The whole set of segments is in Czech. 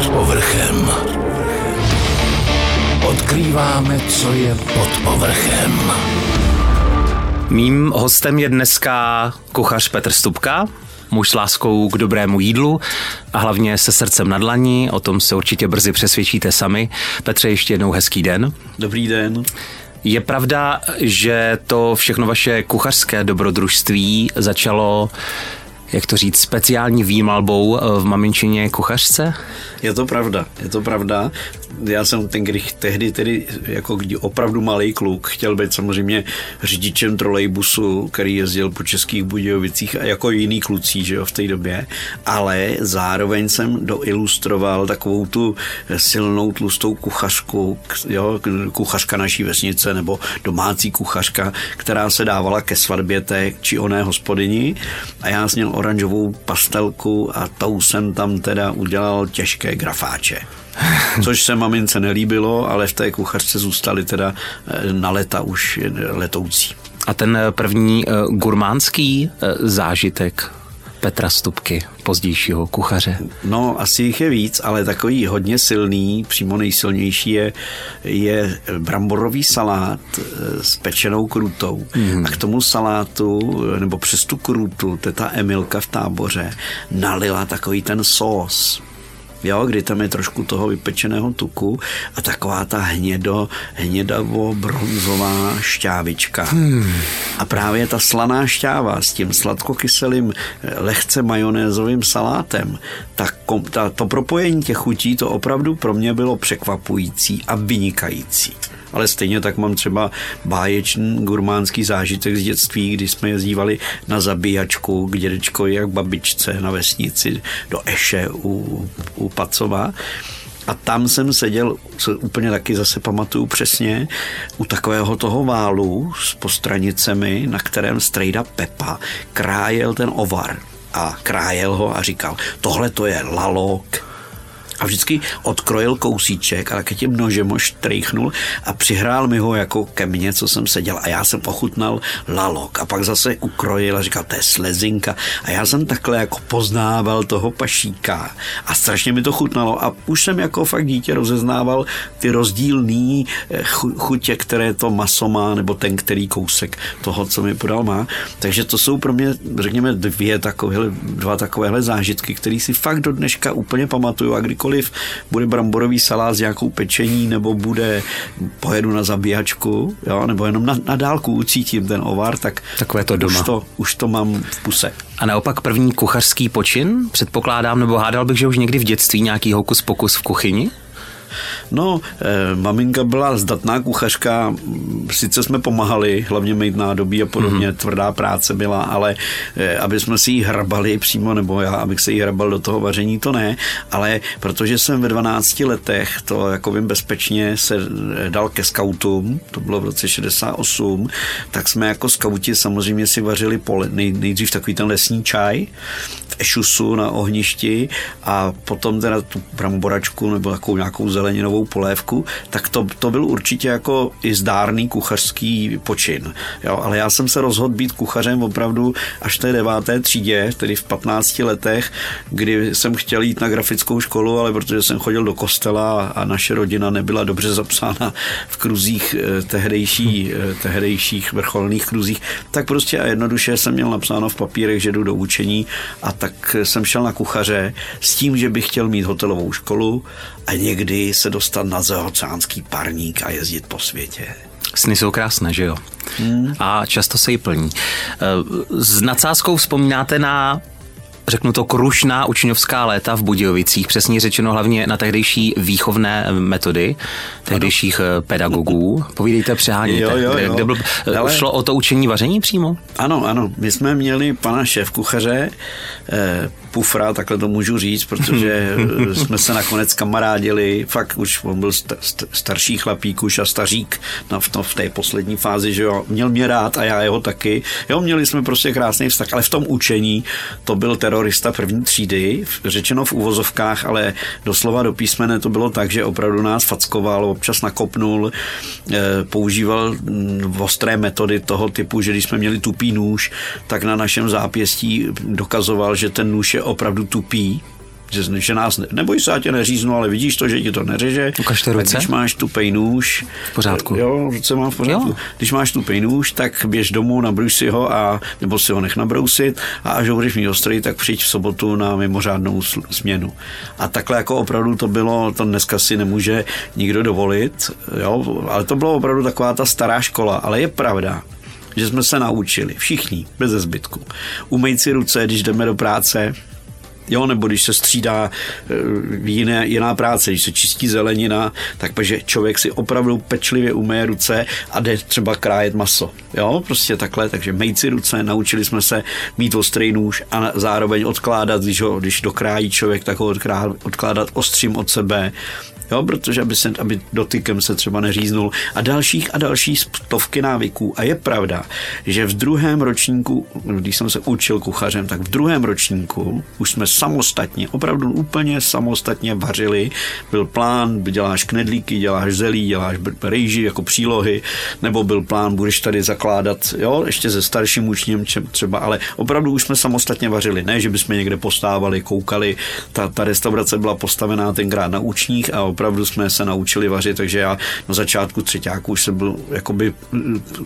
Pod povrchem. Odkrýváme, co je pod povrchem. Mým hostem je dneska kuchař Petr Stupka, muž s láskou k dobrému jídlu a hlavně se srdcem na dlaní, o tom se určitě brzy přesvědčíte sami. Petře, ještě jednou hezký den. Dobrý den. Je pravda, že to všechno vaše kuchařské dobrodružství začalo jak to říct, speciální výmalbou v maminčině kuchařce? Je to pravda, je to pravda. Já jsem ten, když tehdy tedy jako opravdu malý kluk chtěl být samozřejmě řidičem trolejbusu, který jezdil po českých Budějovicích a jako jiný klucí, že jo, v té době, ale zároveň jsem doilustroval takovou tu silnou tlustou kuchařku, jo, kuchařka naší vesnice nebo domácí kuchařka, která se dávala ke svatbě té či oné hospodyni a já měl oranžovou pastelku a tou jsem tam teda udělal těžké grafáče. Což se mamince nelíbilo, ale v té kuchařce zůstaly teda eh, na leta už letoucí. A ten první eh, gurmánský eh, zážitek Petra Stupky, pozdějšího kuchaře? No, asi jich je víc, ale takový hodně silný, přímo nejsilnější je, je bramborový salát s pečenou krutou. Mm. A k tomu salátu, nebo přes tu krutu, teta Emilka v táboře nalila takový ten sós jo, kdy tam je trošku toho vypečeného tuku a taková ta hnědo, hnědavo bronzová šťávička. Hmm. A právě ta slaná šťáva s tím sladkokyselým, eh, lehce majonézovým salátem, tak ta, to propojení těch chutí, to opravdu pro mě bylo překvapující a vynikající ale stejně tak mám třeba báječný gurmánský zážitek z dětství, kdy jsme jezdívali na zabíjačku k dědečkovi jak babičce na vesnici do Eše u, u Pacova. A tam jsem seděl, co úplně taky zase pamatuju přesně, u takového toho válu s postranicemi, na kterém strejda Pepa krájel ten ovar a krájel ho a říkal, tohle to je lalok, a vždycky odkrojil kousíček, ale ke tím nožem ho štrejchnul a přihrál mi ho jako ke mně, co jsem seděl. A já jsem ochutnal lalok a pak zase ukrojil a říkal, to je slezinka. A já jsem takhle jako poznával toho pašíka a strašně mi to chutnalo. A už jsem jako fakt dítě rozeznával ty rozdílný eh, chutě, které to maso má nebo ten, který kousek toho, co mi podal má. Takže to jsou pro mě, řekněme, dvě takovéhle, dva takovéhle zážitky, které si fakt do dneška úplně pamatuju a kdykoliv cokoliv, bude bramborový salát s nějakou pečení, nebo bude pojedu na zabíjačku, jo, nebo jenom na, na dálku ucítím ten ovar, tak Takové to doma. Už, to, už to mám v puse. A naopak první kuchařský počin, předpokládám, nebo hádal bych, že už někdy v dětství nějaký hokus pokus v kuchyni? No, eh, maminka byla zdatná kuchařka, sice jsme pomáhali, hlavně mít nádobí a podobně, mm-hmm. tvrdá práce byla, ale eh, aby jsme si ji hrabali přímo, nebo já, abych se jí hrabal do toho vaření, to ne, ale protože jsem ve 12 letech, to jako vím bezpečně, se eh, dal ke skautům, to bylo v roce 68, tak jsme jako skauti samozřejmě si vařili pole, nej, nejdřív takový ten lesní čaj v ešusu na ohništi a potom teda tu bramboračku nebo takovou nějakou zeleninovou polévku, tak to, to byl určitě jako i zdárný kuchařský počin. Jo, ale já jsem se rozhodl být kuchařem opravdu až té deváté třídě, tedy v 15 letech, kdy jsem chtěl jít na grafickou školu, ale protože jsem chodil do kostela a naše rodina nebyla dobře zapsána v kruzích eh, tehdejší, eh, tehdejších vrcholných kruzích, tak prostě a jednoduše jsem měl napsáno v papírech, že jdu do učení a tak jsem šel na kuchaře s tím, že bych chtěl mít hotelovou školu a někdy se dostat na zahoceánský parník a jezdit po světě. Sny jsou krásné, že jo? Hmm. A často se jí plní. Eh, s nadsázkou vzpomínáte na řeknu to, krušná učňovská léta v Budějovicích, přesně řečeno hlavně na tehdejší výchovné metody tehdejších ano. Eh, pedagogů. Povídejte, přeháníte. Jo, jo, jo. Kde, byl, eh, Ale... Šlo o to učení vaření přímo? Ano, ano. My jsme měli pana šéf kuchaře, eh, Pufra, takhle to můžu říct, protože jsme se nakonec kamarádili, fakt už on byl st- st- starší chlapík už a stařík na, v, to, v té poslední fázi, že jo, měl mě rád a já jeho taky. Jo, měli jsme prostě krásný vztah, ale v tom učení to byl terorista první třídy, řečeno v úvozovkách, ale doslova do písmene to bylo tak, že opravdu nás fackoval, občas nakopnul, eh, používal mm, ostré metody toho typu, že když jsme měli tupý nůž, tak na našem zápěstí dokazoval, že ten nůž je opravdu tupý, že, že nás, neboj se, já tě neříznu, ale vidíš to, že ti to neřeže. Ukažte ruce. když máš tu pejnůž. V pořádku. Jo, ruce mám v pořádku. Jo. Když máš tu pejnůž, tak běž domů, nabrus si ho a nebo si ho nech nabrousit a až ho budeš mít ostrý, tak přijď v sobotu na mimořádnou směnu. A takhle jako opravdu to bylo, to dneska si nemůže nikdo dovolit, jo, ale to bylo opravdu taková ta stará škola, ale je pravda, že jsme se naučili, všichni, bez zbytku. Umejt si ruce, když jdeme do práce, Jo, nebo když se střídá eh, jiné, jiná práce, když se čistí zelenina, tak že člověk si opravdu pečlivě umé ruce a jde třeba krájet maso. Jo, prostě takhle, takže mejt si ruce, naučili jsme se mít ostrý nůž a zároveň odkládat, když, ho, když dokrájí člověk, tak ho odkládat ostřím od sebe jo, protože aby, se, aby dotykem se třeba neříznul a dalších a dalších stovky návyků. A je pravda, že v druhém ročníku, když jsem se učil kuchařem, tak v druhém ročníku už jsme samostatně, opravdu úplně samostatně vařili. Byl plán, děláš knedlíky, děláš zelí, děláš rejži jako přílohy, nebo byl plán, budeš tady zakládat, jo, ještě se starším učním třeba, ale opravdu už jsme samostatně vařili. Ne, že bychom někde postávali, koukali. Ta, ta restaurace byla postavená tenkrát na učních a opravdu jsme se naučili vařit, takže já na začátku třetíku už jsem byl jakoby,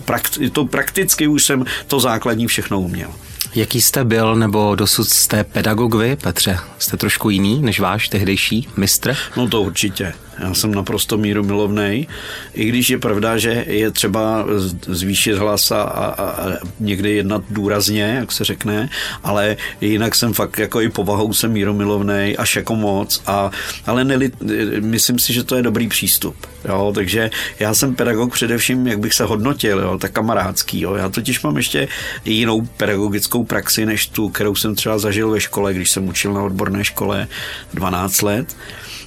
prakti, to prakticky už jsem to základní všechno uměl. Jaký jste byl, nebo dosud jste pedagog vy, Petře? Jste trošku jiný než váš tehdejší mistr? No to určitě. Já jsem naprosto míru milovnej, i když je pravda, že je třeba zvýšit hlas a, a, a někdy jednat důrazně, jak se řekne, ale jinak jsem fakt jako i povahou jsem míromilovnej až jako moc, a, ale neli, myslím si, že to je dobrý přístup. Jo, takže já jsem pedagog především, jak bych se hodnotil, jo, tak kamarádský. Jo. Já totiž mám ještě jinou pedagogickou praxi, než tu, kterou jsem třeba zažil ve škole, když jsem učil na odborné škole 12 let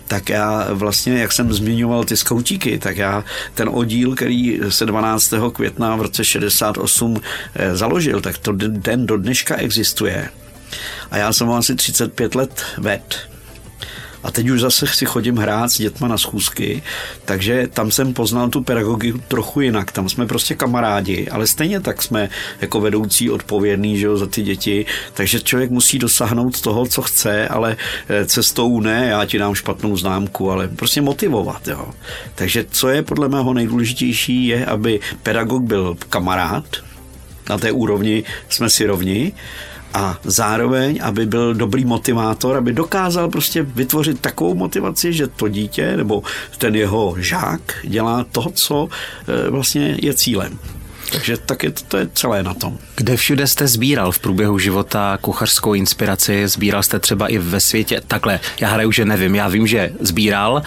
tak já vlastně, jak jsem zmiňoval ty skautíky, tak já ten oddíl, který se 12. května v roce 68 eh, založil, tak to ten do dneška existuje. A já jsem asi 35 let ved. A teď už zase si chodím hrát s dětma na schůzky, takže tam jsem poznal tu pedagogiku trochu jinak. Tam jsme prostě kamarádi, ale stejně tak jsme jako vedoucí odpovědný že jo, za ty děti, takže člověk musí dosáhnout toho, co chce, ale eh, cestou ne, já ti dám špatnou známku, ale prostě motivovat. Jo. Takže co je podle mého nejdůležitější, je, aby pedagog byl kamarád, na té úrovni jsme si rovni, a zároveň, aby byl dobrý motivátor, aby dokázal prostě vytvořit takovou motivaci, že to dítě nebo ten jeho žák dělá to, co e, vlastně je cílem. Takže tak je to, to je celé na tom. Kde všude jste sbíral v průběhu života kuchařskou inspiraci? Sbíral jste třeba i ve světě? Takhle, já hraju, že nevím. Já vím, že sbíral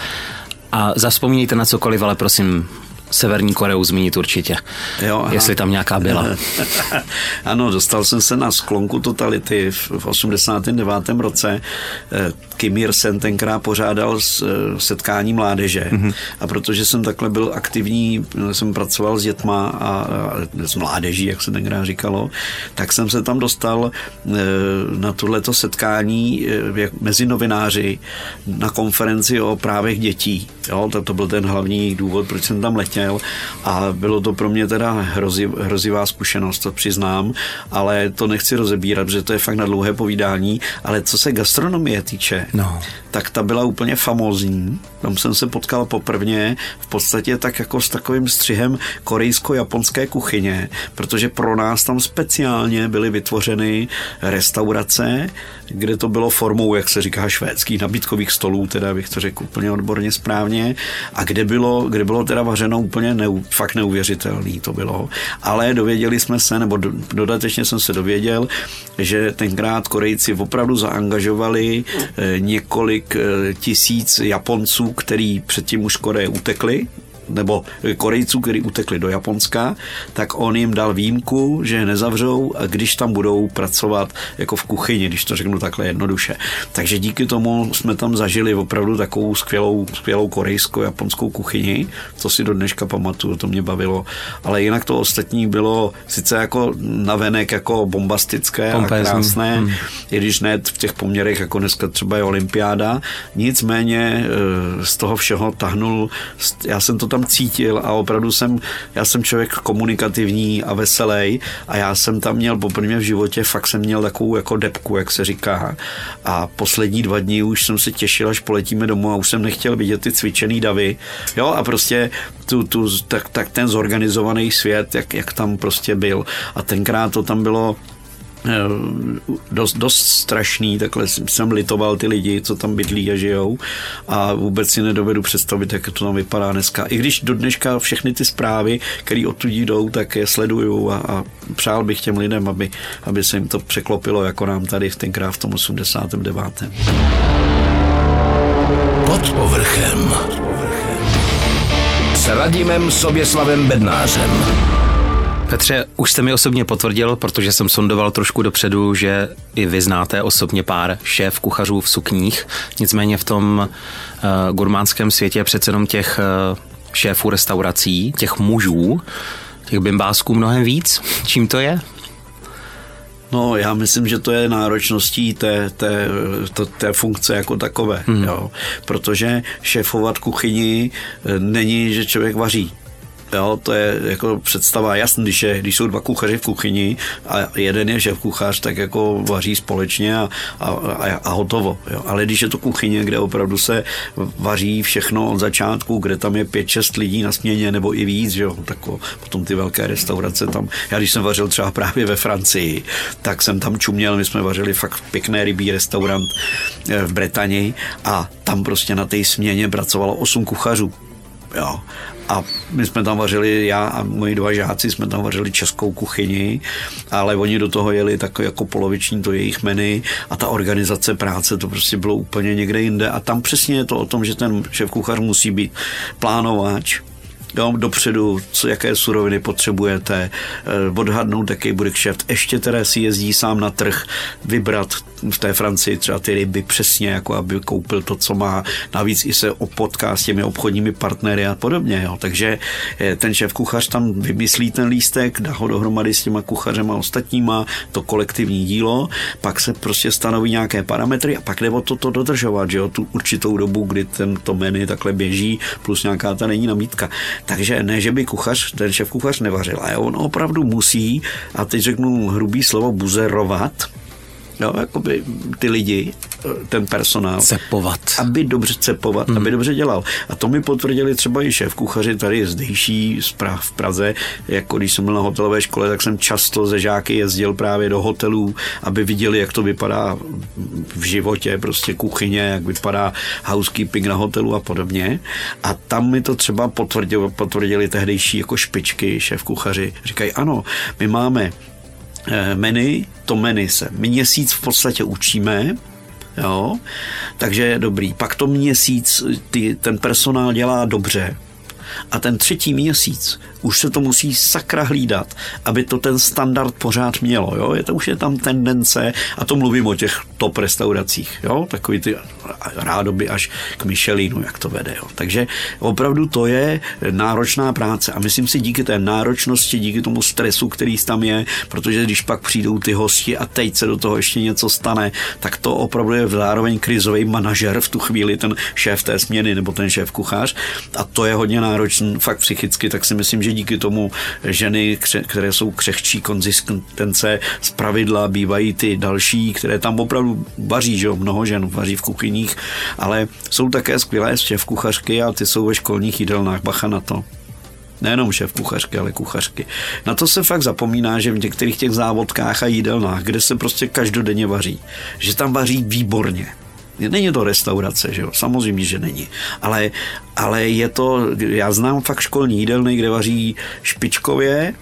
a zaspomínejte na cokoliv, ale prosím, Severní Koreu zmínit určitě, jo, jestli tam nějaká byla. ano, dostal jsem se na sklonku totality v 89. roce. Eh, Kim Il-sen tenkrát pořádal eh, setkání mládeže mm-hmm. a protože jsem takhle byl aktivní, jsem pracoval s dětma a, a s mládeží, jak se tenkrát říkalo, tak jsem se tam dostal eh, na tohleto setkání mezi novináři na konferenci o právech dětí. Jo, to, to byl ten hlavní důvod, proč jsem tam letěl měl a bylo to pro mě teda hroziv, hrozivá zkušenost, to přiznám, ale to nechci rozebírat, protože to je fakt na dlouhé povídání, ale co se gastronomie týče, no. Tak ta byla úplně famózní. Tam jsem se potkal poprvně v podstatě tak jako s takovým střihem korejsko-japonské kuchyně, protože pro nás tam speciálně byly vytvořeny restaurace, kde to bylo formou, jak se říká, švédských nabídkových stolů, teda bych to řekl úplně odborně správně, a kde bylo, kde bylo teda vařeno úplně neu, fakt neuvěřitelný to bylo. Ale dověděli jsme se, nebo do, dodatečně jsem se dověděl, že tenkrát Korejci opravdu zaangažovali eh, několik eh, tisíc Japonců, který předtím už Koreje utekli nebo Korejců, kteří utekli do Japonska, tak on jim dal výjimku, že je nezavřou, když tam budou pracovat jako v kuchyni, když to řeknu takhle jednoduše. Takže díky tomu jsme tam zažili opravdu takovou skvělou, skvělou korejsko-japonskou kuchyni, co si do dneška pamatuju, to mě bavilo. Ale jinak to ostatní bylo sice jako navenek jako bombastické Pompezný. a krásné, hmm. i když ne v těch poměrech, jako dneska třeba je olympiáda, nicméně eh, z toho všeho tahnul, já jsem to tam tam cítil a opravdu jsem, já jsem člověk komunikativní a veselý a já jsem tam měl poprvé v životě, fakt jsem měl takovou jako depku, jak se říká. A poslední dva dny už jsem se těšil, až poletíme domů a už jsem nechtěl vidět ty cvičený davy. Jo, a prostě tu, tu, tak, tak ten zorganizovaný svět, jak, jak tam prostě byl. A tenkrát to tam bylo dost, dost strašný, takhle jsem litoval ty lidi, co tam bydlí a žijou a vůbec si nedovedu představit, jak to tam vypadá dneska. I když do dneška všechny ty zprávy, které odtud jdou, tak je sleduju a, a přál bych těm lidem, aby, aby se jim to překlopilo, jako nám tady v tenkrát v tom 89. Pod povrchem. S Radimem Soběslavem Bednářem. Petře, už jste mi osobně potvrdil, protože jsem sondoval trošku dopředu, že i vy znáte osobně pár šéf kuchařů v sukních. Nicméně v tom uh, gurmánském světě je přece jenom těch uh, šéfů restaurací, těch mužů, těch bimbásků mnohem víc. Čím to je? No, já myslím, že to je náročností té, té, té, té funkce jako takové, hmm. jo. protože šéfovat kuchyni eh, není, že člověk vaří. Jo, to je jako představa jasný, když, je, když jsou dva kuchaři v kuchyni a jeden je šéf kuchař, tak jako vaří společně a, a, a, a hotovo. Jo. Ale když je to kuchyně, kde opravdu se vaří všechno od začátku, kde tam je pět, šest lidí na směně nebo i víc, jo, tak potom ty velké restaurace tam. Já když jsem vařil třeba právě ve Francii, tak jsem tam čuměl, my jsme vařili fakt pěkné rybí restaurant eh, v Bretani a tam prostě na té směně pracovalo osm kuchařů. Jo. A my jsme tam vařili, já a moji dva žáci jsme tam vařili českou kuchyni, ale oni do toho jeli tak jako poloviční to jejich menu a ta organizace práce to prostě bylo úplně někde jinde. A tam přesně je to o tom, že ten šéf kuchař musí být plánovač, jo, dopředu, co, jaké suroviny potřebujete, eh, odhadnout, jaký bude kšeft. Ještě teda si jezdí sám na trh, vybrat v té Francii třeba ty ryby přesně, jako aby koupil to, co má. Navíc i se potká s těmi obchodními partnery a podobně. Jo. Takže eh, ten šéf kuchař tam vymyslí ten lístek, dá ho dohromady s těma kuchařema ostatníma, to kolektivní dílo, pak se prostě stanoví nějaké parametry a pak jde o to, to dodržovat, že jo, tu určitou dobu, kdy ten to menu takhle běží, plus nějaká ta není namítka. Takže ne, že by kuchař, ten šéf kuchař nevařil, ale on opravdu musí, a teď řeknu hrubý slovo, buzerovat, jo, jakoby ty lidi, ten personál. Cepovat. Aby dobře cepovat, hmm. aby dobře dělal. A to mi potvrdili třeba i šéf kuchaři tady zdejší zpráv v Praze. Jako když jsem byl na hotelové škole, tak jsem často ze žáky jezdil právě do hotelů, aby viděli, jak to vypadá v životě, prostě kuchyně, jak vypadá housekeeping na hotelu a podobně. A tam mi to třeba potvrdili, potvrdili tehdejší jako špičky, šéf kuchaři. Říkají, ano, my máme menu, to menu se měsíc v podstatě učíme, jo, takže je dobrý. Pak to měsíc ty, ten personál dělá dobře, a ten třetí měsíc už se to musí sakra hlídat, aby to ten standard pořád mělo. Jo? Je to, už je tam tendence, a to mluvím o těch top restauracích, jo? takový ty rádoby až k Michelinu, jak to vede. Jo? Takže opravdu to je náročná práce a myslím si díky té náročnosti, díky tomu stresu, který tam je, protože když pak přijdou ty hosti a teď se do toho ještě něco stane, tak to opravdu je zároveň krizový manažer v tu chvíli, ten šéf té směny nebo ten šéf kuchař a to je hodně náročný fakt psychicky, tak si myslím, že díky tomu ženy, které jsou křehčí konzistence z pravidla, bývají ty další, které tam opravdu vaří, že jo, mnoho žen vaří v kuchyních, ale jsou také skvělé šéf kuchařky a ty jsou ve školních jídelnách, bacha na to nejenom šéf kuchařky, ale kuchařky. Na to se fakt zapomíná, že v některých těch závodkách a jídelnách, kde se prostě každodenně vaří, že tam vaří výborně. Není to restaurace, že jo? Samozřejmě, že není. Ale, ale je to, já znám fakt školní jídelny, kde vaří špičkově,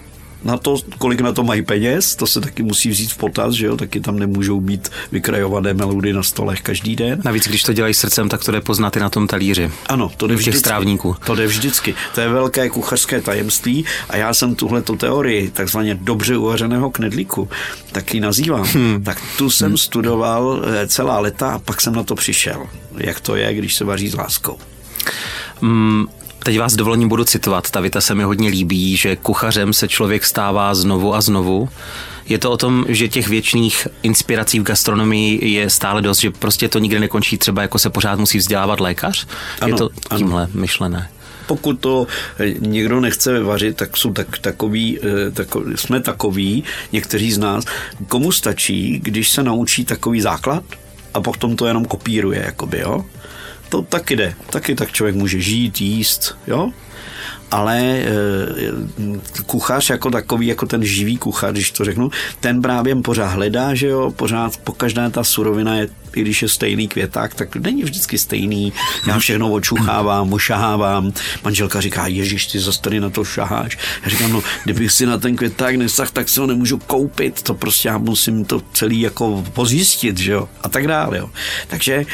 na to, kolik na to mají peněz, to se taky musí vzít v potaz, že jo, taky tam nemůžou být vykrajované melody na stolech každý den. Navíc, když to dělají srdcem, tak to jde poznat i na tom talíři. Ano, to jde vždycky. strávníků. To jde vždycky. To je velké kuchařské tajemství a já jsem tuhle teorii takzvaně dobře uvařeného knedlíku taky nazývám. Hmm. Tak tu jsem hmm. studoval eh, celá leta a pak jsem na to přišel, jak to je, když se vaří s láskou. Hmm. Teď vás dovolením budu citovat, ta věta se mi hodně líbí, že kuchařem se člověk stává znovu a znovu. Je to o tom, že těch věčných inspirací v gastronomii je stále dost, že prostě to nikdy nekončí, třeba jako se pořád musí vzdělávat lékař? Ano, je to tímhle ano. myšlené? pokud to eh, někdo nechce vařit, tak jsou tak, takový, eh, tako, jsme takový, někteří z nás, komu stačí, když se naučí takový základ a potom to jenom kopíruje, jakoby, jo? To taky jde. Taky tak člověk může žít, jíst, jo? ale e, kuchař jako takový, jako ten živý kuchař, když to řeknu, ten právě pořád hledá, že jo, pořád po každé ta surovina je i když je stejný květák, tak není vždycky stejný. Já všechno očuchávám, ošahávám. Manželka říká, Ježíš, ty zase tady na to šaháš. Já říkám, no, kdybych si na ten květák nesah, tak si ho nemůžu koupit. To prostě já musím to celý jako pozjistit, že jo. A tak dále, jo. Takže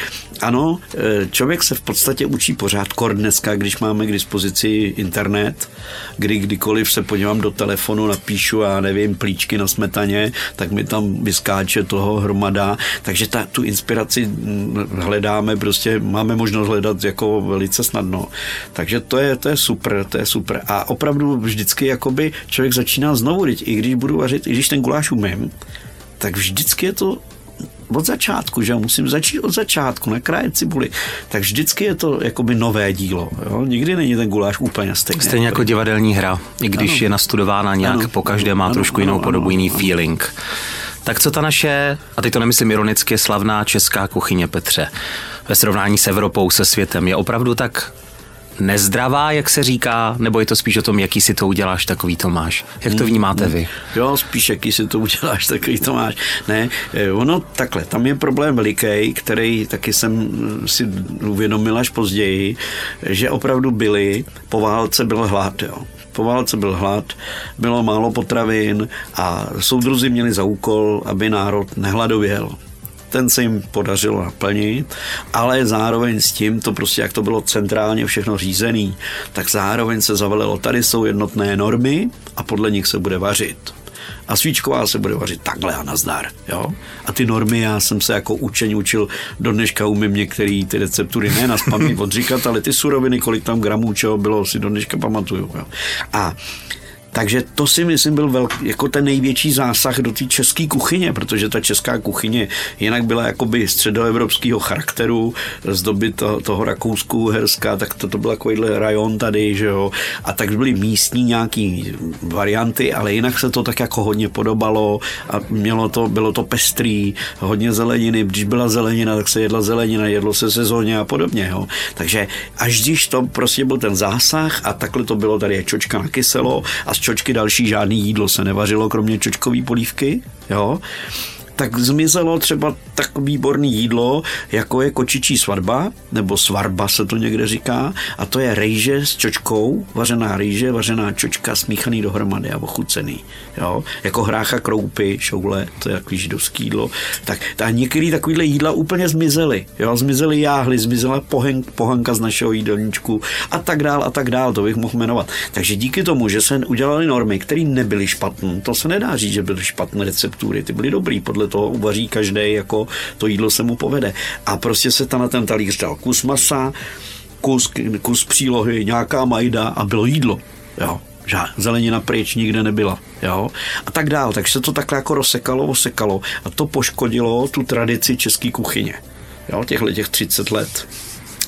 ano, e, člověk se v podstatě učí pořád kor dneska, když máme k dispozici internet, kdy kdykoliv se podívám do telefonu, napíšu a nevím, plíčky na smetaně, tak mi tam vyskáče toho hromada. Takže ta, tu inspiraci inspiraci hledáme, prostě máme možnost hledat jako velice snadno. Takže to je, to je super, to je super. A opravdu vždycky jakoby člověk začíná znovu, i když budu vařit, i když ten guláš umím, tak vždycky je to od začátku, že musím začít od začátku, nakrájet cibuli. Tak vždycky je to jakoby nové dílo. Jo? Nikdy není ten guláš úplně stejný. Stejně jako divadelní hra, i když ano. je nastudována nějak, ano. po každé má ano, trošku ano, jinou ano, podobu, jiný ano. feeling. Tak co ta naše, a teď to nemyslím ironicky, slavná česká kuchyně Petře, ve srovnání s Evropou, se světem, je opravdu tak nezdravá, jak se říká, nebo je to spíš o tom, jaký si to uděláš, takový to máš? Jak to vnímáte vy? Jo, spíš jaký si to uděláš, takový to máš. Ne, eh, ono takhle, tam je problém veliký, který taky jsem si uvědomil až později, že opravdu byly, po válce byl hlad, jo. Po válce byl hlad, bylo málo potravin a soudruzi měli za úkol, aby národ nehladověl. Ten se jim podařilo naplnit, ale zároveň s tím, to prostě jak to bylo centrálně všechno řízený, tak zároveň se zavelilo, tady jsou jednotné normy a podle nich se bude vařit a svíčková se bude vařit takhle a nazdar. Jo? A ty normy já jsem se jako učeň učil, do dneška umím některé ty receptury ne na spaměť odříkat, ale ty suroviny, kolik tam gramů čeho bylo, si do dneška pamatuju. Jo? A takže to si myslím byl velký, jako ten největší zásah do té české kuchyně, protože ta česká kuchyně jinak byla jakoby středoevropského charakteru z doby to, toho Rakousku, Herska, tak to, to byl takovýhle rajon tady, že jo, a tak byly místní nějaký varianty, ale jinak se to tak jako hodně podobalo a mělo to, bylo to pestrý, hodně zeleniny, když byla zelenina, tak se jedla zelenina, jedlo se sezóně a podobně, jo. Takže až když to prostě byl ten zásah a takhle to bylo tady čočka na kyselo a z čočky další žádný jídlo se nevařilo, kromě čočkové polívky, jo tak zmizelo třeba tak výborný jídlo, jako je kočičí svatba, nebo svarba se to někde říká, a to je rejže s čočkou, vařená rejže, vařená čočka, smíchaný dohromady a ochucený. Jo? Jako hrácha kroupy, šoule, to je takový židovský jídlo. Tak a některé takovéhle jídla úplně zmizely. Jo? Zmizely jáhly, zmizela pohen, pohanka z našeho jídelníčku a tak dál a tak dál, to bych mohl jmenovat. Takže díky tomu, že se udělali normy, které nebyly špatné, to se nedá říct, že byly špatné receptury, ty byly dobrý, podle toho uvaří každý, jako to jídlo se mu povede. A prostě se tam na ten talíř dal kus masa, kus, kus přílohy, nějaká majda a bylo jídlo. Jo zelenina pryč nikde nebyla, jo, a tak dál. Takže se to takhle jako rozsekalo, osekalo a to poškodilo tu tradici české kuchyně, jo, těchhle těch 30 let.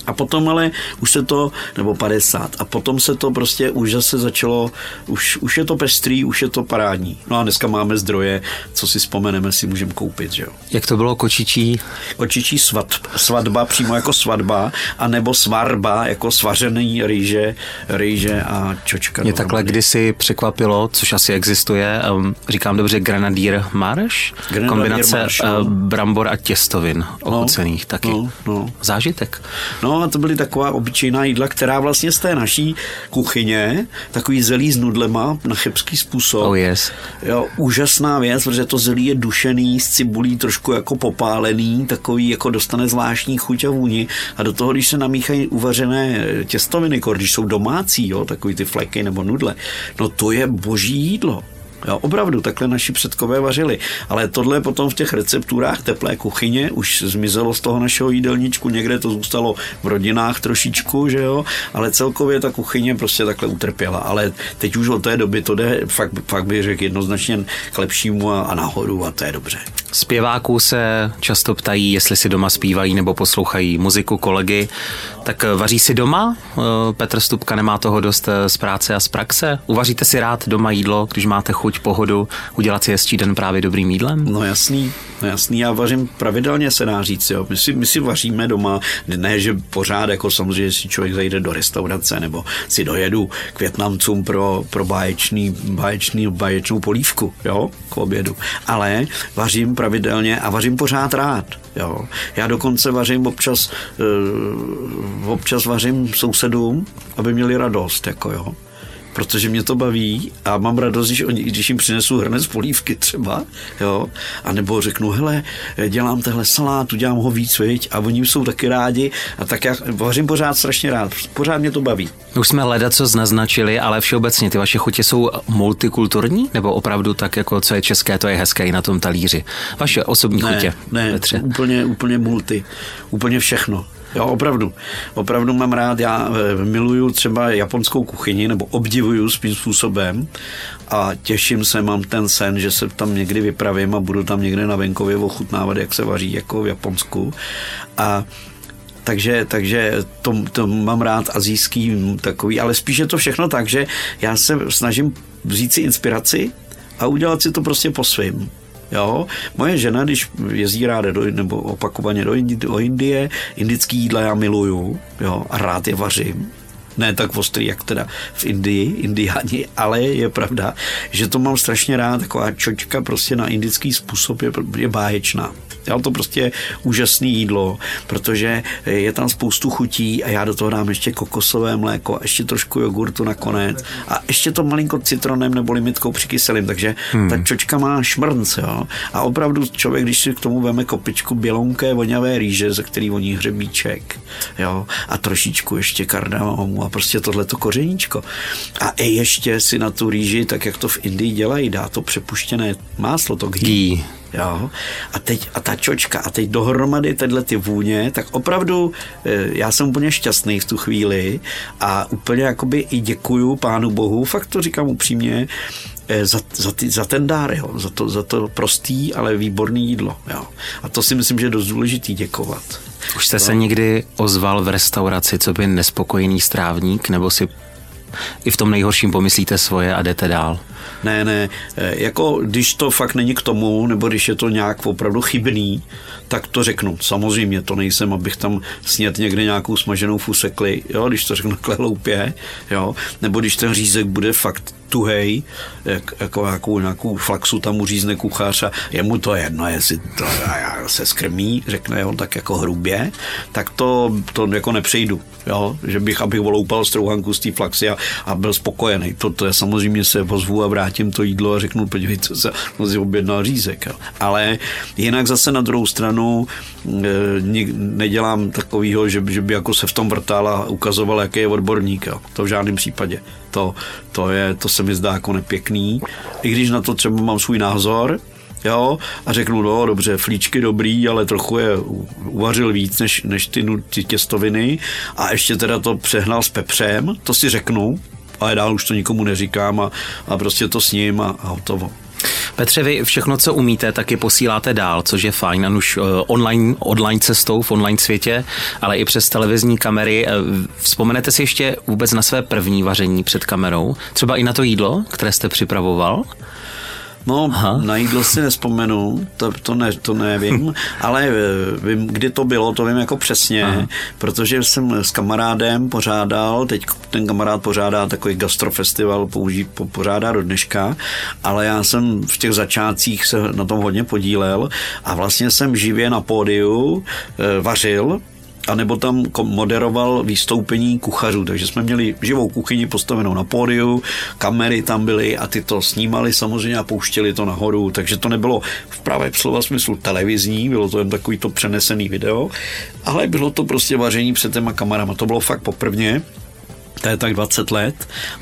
A potom ale už se to, nebo 50, a potom se to prostě už zase začalo, už, už je to pestrý, už je to parádní. No a dneska máme zdroje, co si vzpomeneme, si můžeme koupit, že jo. Jak to bylo kočičí? Kočičí svat, svatba, přímo jako svatba, a nebo svarba, jako svařený rýže, rýže a čočka. Mě takhle kdysi překvapilo, což asi existuje, um, říkám dobře, grenadír marš? Kombinace marš, no. brambor a těstovin ochucených no, taky. No, no. Zážitek. No a to byly taková obyčejná jídla, která vlastně z té naší kuchyně, takový zelí s nudlema na chebský způsob. Oh yes. Jo, úžasná věc, protože to zelí je dušený, s cibulí trošku jako popálený, takový jako dostane zvláštní chuť a vůni a do toho, když se namíchají uvařené těstoviny, když jsou domácí, jo, takový ty fleky nebo nudle, no to je boží jídlo. Jo, opravdu, takhle naši předkové vařili. Ale tohle potom v těch recepturách teplé kuchyně už zmizelo z toho našeho jídelníčku, někde to zůstalo v rodinách trošičku, že jo, ale celkově ta kuchyně prostě takhle utrpěla. Ale teď už od té doby to jde, fakt, fakt bych řekl jednoznačně k lepšímu a, a nahoru a to je dobře. Zpěváků se často ptají, jestli si doma zpívají nebo poslouchají muziku kolegy. Tak vaří si doma? Eh, Petr Stupka nemá toho dost eh, z práce a z praxe. Uvaříte si rád doma jídlo, když máte chuť, pohodu, udělat si hezčí den právě dobrým jídlem? No jasný, no jasný, já vařím pravidelně, se dá říct, jo. My si, my si vaříme doma, ne, že pořád, jako samozřejmě si člověk zajde do restaurace, nebo si dojedu k Větnamcům pro, pro báječný, báječný, báječnou polívku, jo, k obědu. Ale vařím pravidelně a vařím pořád rád. Jo. Já dokonce vařím občas, uh, občas vařím sousedům, aby měli radost, jako jo protože mě to baví a mám radost, když, oni, když jim přinesu hrnec polívky třeba, jo, a nebo řeknu, hele, dělám tehle salát, udělám ho víc, viď, a oni jsou taky rádi a tak já vařím pořád strašně rád, pořád mě to baví. Už jsme hledat, co naznačili, ale všeobecně ty vaše chutě jsou multikulturní, nebo opravdu tak, jako co je české, to je hezké i na tom talíři? Vaše osobní ne, chutě? Ne, Petře. úplně, úplně multi, úplně všechno. Jo, opravdu. Opravdu mám rád, já eh, miluju třeba japonskou kuchyni, nebo obdivuju svým způsobem a těším se, mám ten sen, že se tam někdy vypravím a budu tam někde na venkově ochutnávat, jak se vaří jako v Japonsku. A takže, takže to, to mám rád azijský takový, ale spíš je to všechno tak, že já se snažím vzít si inspiraci a udělat si to prostě po svým. Jo? Moje žena, když jezdí ráda do, nebo opakovaně do, Indi, do Indie, indický jídla já miluju jo? a rád je vařím ne tak ostrý, jak teda v Indii, indiáni, ale je pravda, že to mám strašně rád, taková čočka prostě na indický způsob je, je báječná. Jo, to prostě je úžasné jídlo, protože je tam spoustu chutí a já do toho dám ještě kokosové mléko a ještě trošku jogurtu nakonec a ještě to malinko citronem nebo limitkou přikyselím, takže hmm. ta čočka má šmrnc, jo. A opravdu člověk, když si k tomu veme kopičku bělonké voňavé rýže, ze který voní hřebíček, jo, a trošičku ještě kardamomu a prostě tohleto kořeníčko. A ještě si na tu rýži, tak jak to v Indii dělají, dá to přepuštěné máslo, to ghee. Jo? A teď a ta čočka a teď dohromady tyhle ty vůně, tak opravdu eh, já jsem úplně šťastný v tu chvíli a úplně jakoby i děkuju Pánu Bohu, fakt to říkám upřímně, eh, za, za, ty, za ten dár, jo? Za, to, za to prostý, ale výborný jídlo. Jo? A to si myslím, že je dost důležitý děkovat. Už jste no. se někdy ozval v restauraci, co by nespokojený strávník, nebo si i v tom nejhorším pomyslíte svoje a jdete dál? Ne, ne, e, jako když to fakt není k tomu, nebo když je to nějak opravdu chybný, tak to řeknu. Samozřejmě to nejsem, abych tam snět někde nějakou smaženou fusekli, jo, když to řeknu takhle hloupě, jo, nebo když ten řízek bude fakt tuhej, jak, jako nějakou, nějakou flaxu tam uřízne kuchař a je mu to jedno, jestli to se skrmí, řekne on tak jako hrubě, tak to, to jako nepřejdu, jo? že bych, abych voloupal strouhanku z té flaxy a, a byl spokojený. To, to je samozřejmě se pozvu a vrátím to jídlo a řeknu, podívejte se, si objednal řízek. Jo? Ale jinak zase na druhou stranu e, nedělám takovýho, že, že by jako se v tom vrtal a ukazoval, jaký je odborník. Jo? To v žádném případě. To, to, je, to se mi zdá jako nepěkný. I když na to třeba mám svůj názor, jo, a řeknu, no dobře, flíčky dobrý, ale trochu je uvařil víc než, než ty, ty těstoviny a ještě teda to přehnal s pepřem, to si řeknu, ale dál už to nikomu neříkám a, a prostě to s ním a, a hotovo. Petře, vy všechno, co umíte, taky posíláte dál, což je fajn, a už uh, online, online cestou, v online světě, ale i přes televizní kamery. Uh, vzpomenete si ještě vůbec na své první vaření před kamerou? Třeba i na to jídlo, které jste připravoval? No, Aha. na jídlo si nespomenu, to, to, ne, to nevím, ale eh, vím, kdy to bylo, to vím jako přesně, Aha. protože jsem s kamarádem pořádal, teď ten kamarád pořádá takový gastrofestival, použí, po, pořádá do dneška, ale já jsem v těch začátcích se na tom hodně podílel a vlastně jsem živě na pódiu e, vařil a nebo tam moderoval vystoupení kuchařů, takže jsme měli živou kuchyni postavenou na pódiu, kamery tam byly a ty to snímali samozřejmě a pouštěli to nahoru, takže to nebylo v pravé slova smyslu televizní, bylo to jen takový to přenesený video, ale bylo to prostě vaření před těma kamerama, to bylo fakt poprvně, to je tak 20 let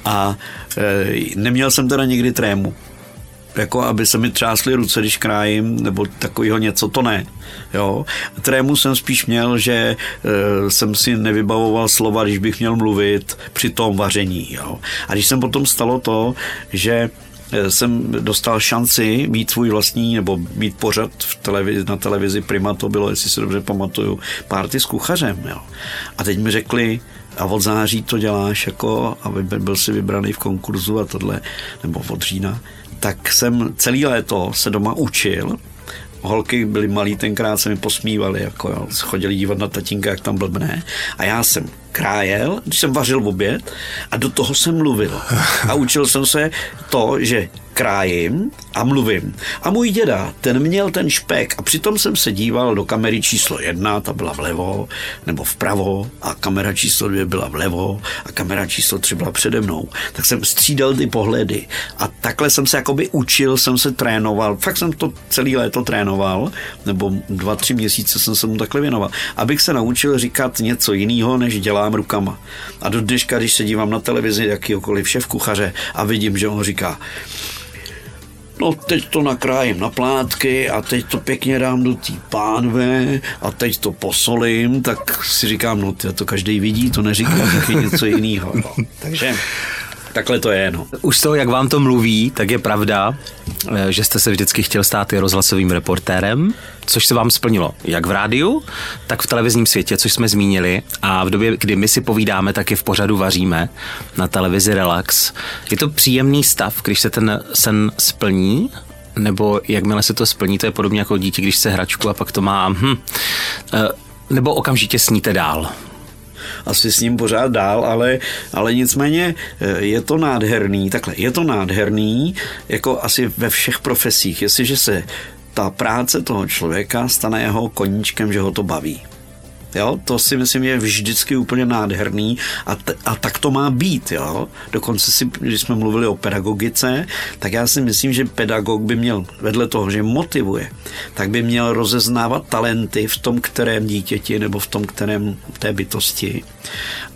a e, neměl jsem teda nikdy trému jako aby se mi třásly ruce, když krájím, nebo takového něco, to ne. Jo. Trému jsem spíš měl, že e, jsem si nevybavoval slova, když bych měl mluvit při tom vaření. Jo. A když jsem potom stalo to, že eh, jsem dostal šanci mít svůj vlastní, nebo mít pořad v televizi, na televizi Prima, to bylo, jestli se dobře pamatuju, párty s kuchařem. Jo. A teď mi řekli, a od září to děláš, jako, aby byl si vybraný v konkurzu a tohle, nebo od října, tak jsem celý léto se doma učil holky byly malí, tenkrát se mi posmívali, jako jo, chodili dívat na tatínka, jak tam blbne. A já jsem krájel, když jsem vařil oběd a do toho jsem mluvil. A učil jsem se to, že krájím a mluvím. A můj děda, ten měl ten špek a přitom jsem se díval do kamery číslo jedna, ta byla vlevo nebo vpravo a kamera číslo dvě byla vlevo a kamera číslo tři byla přede mnou. Tak jsem střídal ty pohledy a takhle jsem se jakoby učil, jsem se trénoval. Fakt jsem to celý léto trénoval, nebo dva, tři měsíce jsem se mu takhle věnoval, abych se naučil říkat něco jiného, než dělám rukama. A do dneška, když se dívám na televizi jakýkoliv šéf kuchaře a vidím, že on říká, No teď to nakrájím na plátky a teď to pěkně dám do té pánve a teď to posolím, tak si říkám, no to každý vidí, to neříká taky něco jiného. No. Takže takhle to je. No. Už z toho, jak vám to mluví, tak je pravda, eh, že jste se vždycky chtěl stát i rozhlasovým reportérem, což se vám splnilo jak v rádiu, tak v televizním světě, což jsme zmínili. A v době, kdy my si povídáme, tak i v pořadu vaříme na televizi Relax. Je to příjemný stav, když se ten sen splní, nebo jakmile se to splní, to je podobně jako dítě, když se hračku a pak to má... Hm, eh, nebo okamžitě sníte dál asi s ním pořád dál, ale, ale nicméně eh, je to nádherný, takhle, je to nádherný, jako asi ve všech profesích, jestliže se ta práce toho člověka stane jeho koníčkem, že ho to baví. Jo, to si myslím je vždycky úplně nádherný a, t- a tak to má být. Jo. Dokonce si, když jsme mluvili o pedagogice, tak já si myslím, že pedagog by měl vedle toho, že motivuje, tak by měl rozeznávat talenty v tom kterém dítěti nebo v tom kterém té bytosti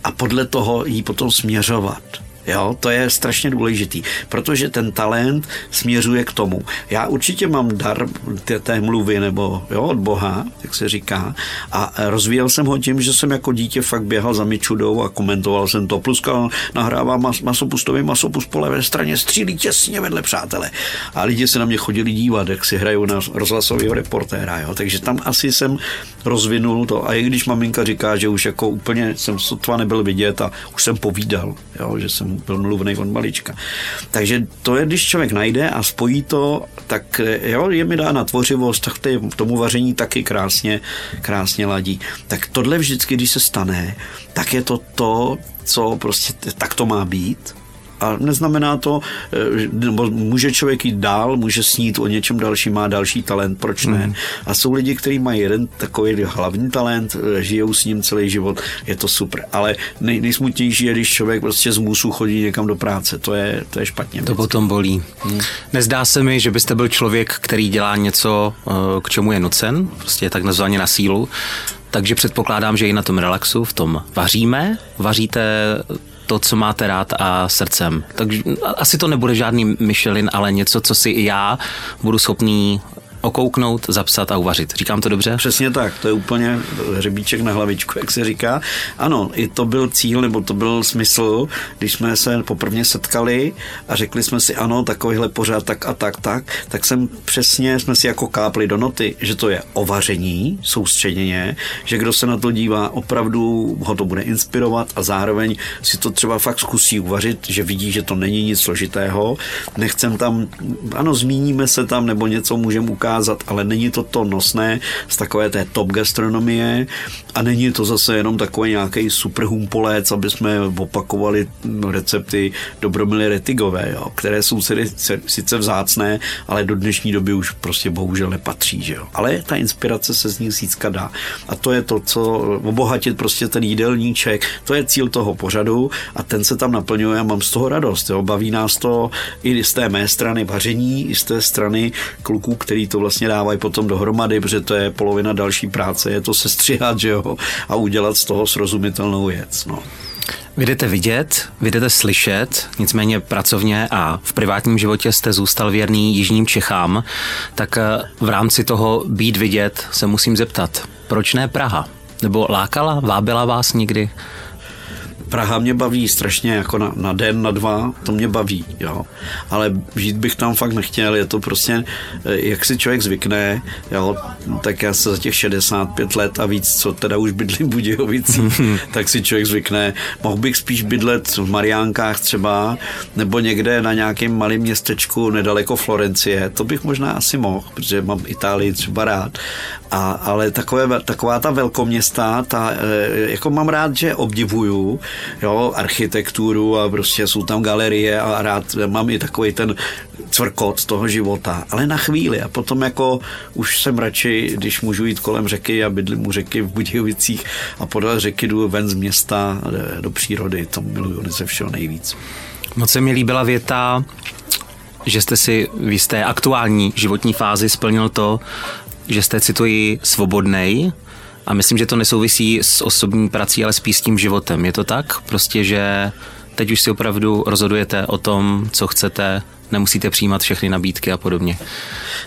a podle toho jí potom směřovat. Jo, to je strašně důležitý, protože ten talent směřuje k tomu. Já určitě mám dar té, té mluvy nebo jo, od Boha, jak se říká, a rozvíjel jsem ho tím, že jsem jako dítě fakt běhal za Mičudou a komentoval jsem to. Pluska nahrává mas, masopustový masopust po levé straně, střílí těsně vedle přátele. A lidi se na mě chodili dívat, jak si hrajou na rozhlasového reportéra. Jo. Takže tam asi jsem rozvinul to. A i když maminka říká, že už jako úplně jsem sotva nebyl vidět a už jsem povídal, jo, že jsem byl mluvný od malička. Takže to je, když člověk najde a spojí to, tak jo, je mi dána tvořivost, tak tomu vaření taky krásně, krásně ladí. Tak tohle vždycky, když se stane, tak je to to, co prostě tak to má být a neznamená to, eh, nebo může člověk jít dál, může snít o něčem dalším, má další talent, proč ne? Mm. A jsou lidi, kteří mají jeden takový hlavní talent, eh, žijou s ním celý život, je to super. Ale nej, nejsmutnější je, když člověk prostě z musu chodí někam do práce, to je, to je špatně. To potom bolí. Hmm. Nezdá se mi, že byste byl člověk, který dělá něco, eh, k čemu je nucen, prostě je tak nazvaně na sílu, takže předpokládám, že i na tom relaxu, v tom vaříme, vaříte to, co máte rád a srdcem. Takže asi to nebude žádný Michelin, ale něco, co si i já budu schopný okouknout, zapsat a uvařit. Říkám to dobře? Přesně tak, to je úplně hřebíček na hlavičku, jak se říká. Ano, i to byl cíl, nebo to byl smysl, když jsme se poprvé setkali a řekli jsme si, ano, takovýhle pořád tak a tak, tak, tak jsem přesně, jsme si jako kápli do noty, že to je ovaření, soustředěně, že kdo se na to dívá, opravdu ho to bude inspirovat a zároveň si to třeba fakt zkusí uvařit, že vidí, že to není nic složitého. Nechcem tam, ano, zmíníme se tam, nebo něco můžeme ukázat, ukázat, ale není to to nosné z takové té top gastronomie a není to zase jenom takový nějaký super humpolec, aby jsme opakovali recepty Dobromily Retigové, jo, které jsou sice vzácné, ale do dnešní doby už prostě bohužel nepatří. Že jo. Ale ta inspirace se z nich získat dá. A to je to, co obohatit prostě ten jídelníček, to je cíl toho pořadu a ten se tam naplňuje a mám z toho radost. Jo. Baví nás to i z té mé strany vaření, i z té strany kluků, který to vlastně dávají potom dohromady, protože to je polovina další práce, je to sestříhat, že jo, a udělat z toho srozumitelnou věc, no. Vy jdete vidět, vy jdete slyšet, nicméně pracovně a v privátním životě jste zůstal věrný Jižním Čechám, tak eh, v rámci toho být vidět se musím zeptat, proč ne Praha? Nebo lákala, vábila vás někdy? Praha mě baví strašně jako na, na den, na dva, to mě baví, jo. Ale žít bych tam fakt nechtěl, je to prostě, eh, jak si člověk zvykne, jo, tak já se za těch 65 let a víc, co teda už bydlím v Budějovicích, tak si člověk zvykne. Mohl bych spíš bydlet v Mariánkách třeba, nebo někde na nějakém malém městečku nedaleko Florencie, to bych možná asi mohl, protože mám Itálii třeba rád, a, ale takové, taková ta velkoměsta, ta, eh, jako mám rád, že obdivuju, jo, architekturu a prostě jsou tam galerie a rád mám i takový ten cvrkot toho života, ale na chvíli a potom jako už jsem radši, když můžu jít kolem řeky a bydlím u řeky v Budějovicích a podle řeky jdu ven z města do přírody, to miluju ze všeho nejvíc. Moc se mi líbila věta, že jste si v jisté aktuální životní fázi splnil to, že jste, cituji, svobodnej, a myslím, že to nesouvisí s osobní prací, ale spíš s tím životem. Je to tak? Prostě, že teď už si opravdu rozhodujete o tom, co chcete, nemusíte přijímat všechny nabídky a podobně.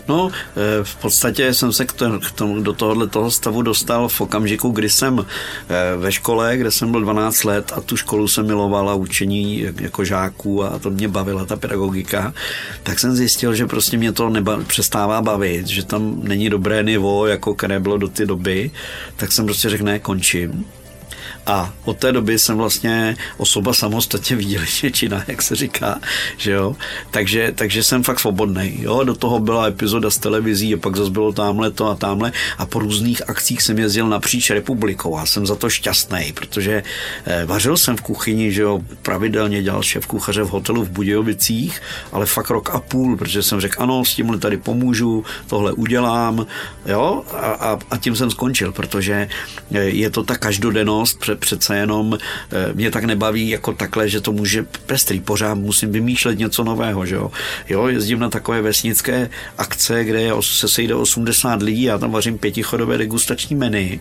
No, eh, v podstatě jsem se k tomu, do tohohle toho stavu dostal v okamžiku, kdy jsem eh, ve škole, kde jsem byl 12 let a tu školu jsem milovala, učení jako žáků a to mě bavila ta pedagogika, tak jsem zjistil, že prostě mě to neba, přestává bavit, že tam není dobré nivo, jako které bylo do té doby, tak jsem prostě řekl, ne, končím a od té doby jsem vlastně osoba samostatně výdělečně činná, jak se říká, že jo. Takže, takže jsem fakt svobodný. Jo? Do toho byla epizoda z televizí a pak zase bylo tamhle to a tamhle a po různých akcích jsem jezdil napříč republikou a jsem za to šťastný, protože eh, vařil jsem v kuchyni, že jo, pravidelně dělal šéf kuchaře v hotelu v Budějovicích, ale fakt rok a půl, protože jsem řekl, ano, s tímhle tady pomůžu, tohle udělám, jo, a, a, a tím jsem skončil, protože eh, je to ta každodennost, přece jenom eh, mě tak nebaví jako takhle, že to může pestrý, pořád musím vymýšlet něco nového, že jo. Jo, jezdím na takové vesnické akce, kde je, se sejde 80 lidí, já tam vařím pětichodové degustační menu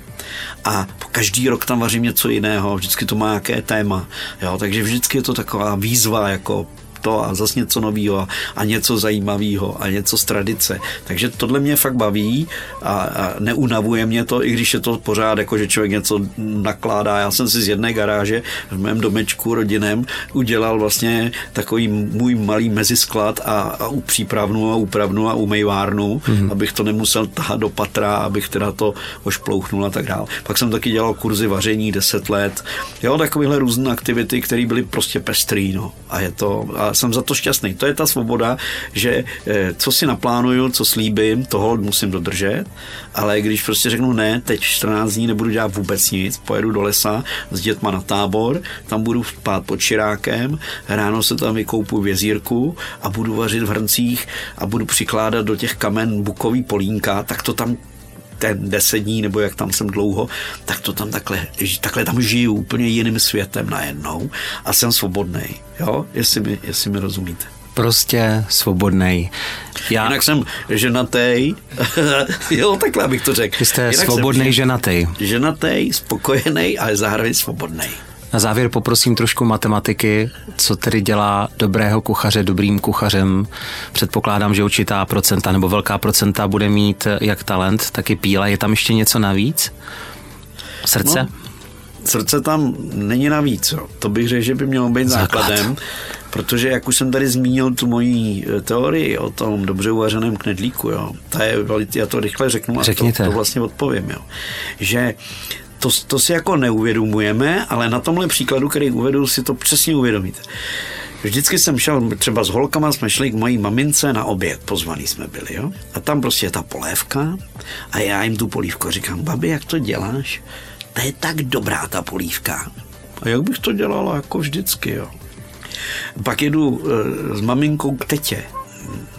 a každý rok tam vařím něco jiného, vždycky to má nějaké téma, jo, takže vždycky je to taková výzva, jako to a zase něco nového a něco zajímavého a něco z tradice. Takže tohle mě fakt baví a, a neunavuje mě to, i když je to pořád jako, že člověk něco nakládá. Já jsem si z jedné garáže v mém domečku rodinem udělal vlastně takový můj malý mezisklad a, a u přípravnu a úpravnu a umejvárnu, mm-hmm. abych to nemusel tahat do patra, abych teda to ošplouchnul a tak dále. Pak jsem taky dělal kurzy vaření 10 let. Jo, takovéhle různé aktivity, které byly prostě pestrý, no. A je to, a jsem za to šťastný. To je ta svoboda, že eh, co si naplánuju, co slíbím, toho musím dodržet, ale když prostě řeknu ne, teď 14 dní nebudu dělat vůbec nic, pojedu do lesa s dětma na tábor, tam budu spát pod širákem, ráno se tam vykoupu v jezírku a budu vařit v hrncích a budu přikládat do těch kamen bukový polínka, tak to tam ten deset dní, nebo jak tam jsem dlouho, tak to tam takhle, takhle tam žiju úplně jiným světem najednou a jsem svobodný, jo, jestli mi, jestli mi rozumíte. Prostě svobodný. Já... Jinak jsem ženatý, jo, takhle bych to řekl. Vy jste Jinak svobodný ženatý. Ženatý, spokojený, ale zároveň svobodný. Na závěr poprosím trošku matematiky, co tedy dělá dobrého kuchaře dobrým kuchařem. Předpokládám, že určitá procenta nebo velká procenta bude mít jak talent, tak i píla. Je tam ještě něco navíc? Srdce? No, srdce tam není navíc. Jo. To bych řekl, že by mělo být Základ. základem, protože jak už jsem tady zmínil tu moji eh, teorii o tom dobře uvařeném knedlíku, jo, ta je, já to rychle řeknu a to, to vlastně odpovím, jo, že to, to si jako neuvědomujeme, ale na tomhle příkladu, který uvedu, si to přesně uvědomíte. Vždycky jsem šel, třeba s holkama jsme šli k mojí mamince na oběd, pozvaný jsme byli, jo? A tam prostě je ta polévka a já jim tu polívku říkám, babi, jak to děláš? To je tak dobrá ta polívka. A jak bych to dělala jako vždycky, jo? Pak jedu e, s maminkou k tetě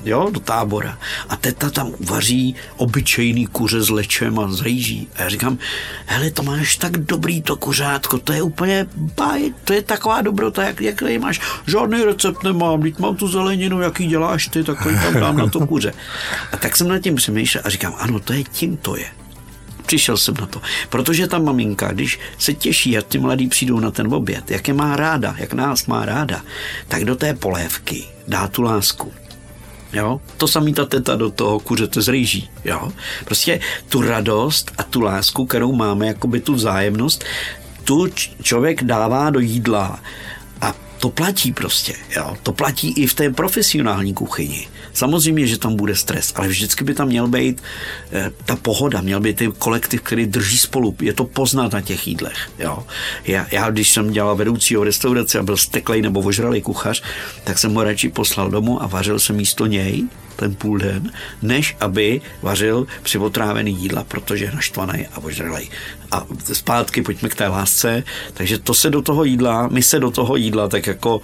jo, do tábora. A teta tam vaří obyčejný kuře s lečem a z rejží. A já říkám, hele, to máš tak dobrý to kuřátko, to je úplně baj, to je taková dobrota, jak, jak tady máš. Žádný recept nemám, teď mám tu zeleninu, jaký děláš ty, tak tam dám na to kuře. A tak jsem nad tím přemýšlel a říkám, ano, to je tím to je. Přišel jsem na to. Protože ta maminka, když se těší, jak ty mladí přijdou na ten oběd, jak je má ráda, jak nás má ráda, tak do té polévky dá tu lásku Jo? To samý ta teta do toho kuřete z rýží. Jo? Prostě tu radost a tu lásku, kterou máme, jakoby tu vzájemnost, tu člověk dává do jídla to platí prostě, jo. To platí i v té profesionální kuchyni. Samozřejmě, že tam bude stres, ale vždycky by tam měl být eh, ta pohoda, měl by ten kolektiv, který drží spolu. Je to poznat na těch jídlech. Jo. Já, já, když jsem dělal vedoucího v restauraci a byl steklej nebo ožralý kuchař, tak jsem ho radši poslal domů a vařil jsem místo něj ten půl den, než aby vařil přivotrávený jídla, protože je naštvaný a ožralej. A zpátky pojďme k té lásce. Takže to se do toho jídla, my se do toho jídla tak jako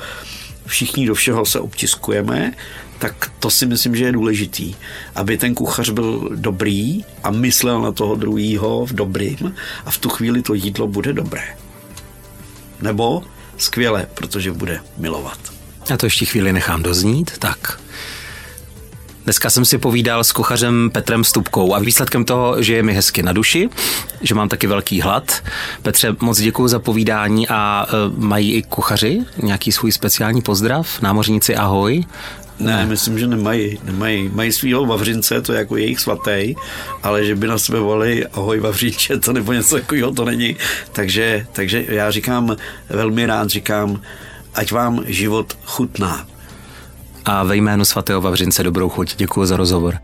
všichni do všeho se obtiskujeme, tak to si myslím, že je důležitý, aby ten kuchař byl dobrý a myslel na toho druhého v dobrým a v tu chvíli to jídlo bude dobré. Nebo skvěle, protože bude milovat. Já to ještě chvíli nechám doznít, tak Dneska jsem si povídal s kuchařem Petrem Stupkou a výsledkem toho, že je mi hezky na duši, že mám taky velký hlad. Petře, moc děkuji za povídání a e, mají i kuchaři nějaký svůj speciální pozdrav? Námořníci ahoj. Ne, myslím, že nemají. nemají. Mají svýho Vavřince, to je jako jejich svatý, ale že by na sebe volili ahoj Vavřinče, to nebo něco takového, to není. Takže, takže já říkám, velmi rád říkám, ať vám život chutná a ve jménu svatého Vavřince dobrou chuť. Děkuji za rozhovor.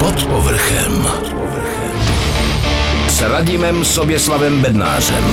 Pod povrchem. S Radimem Soběslavem Bednářem.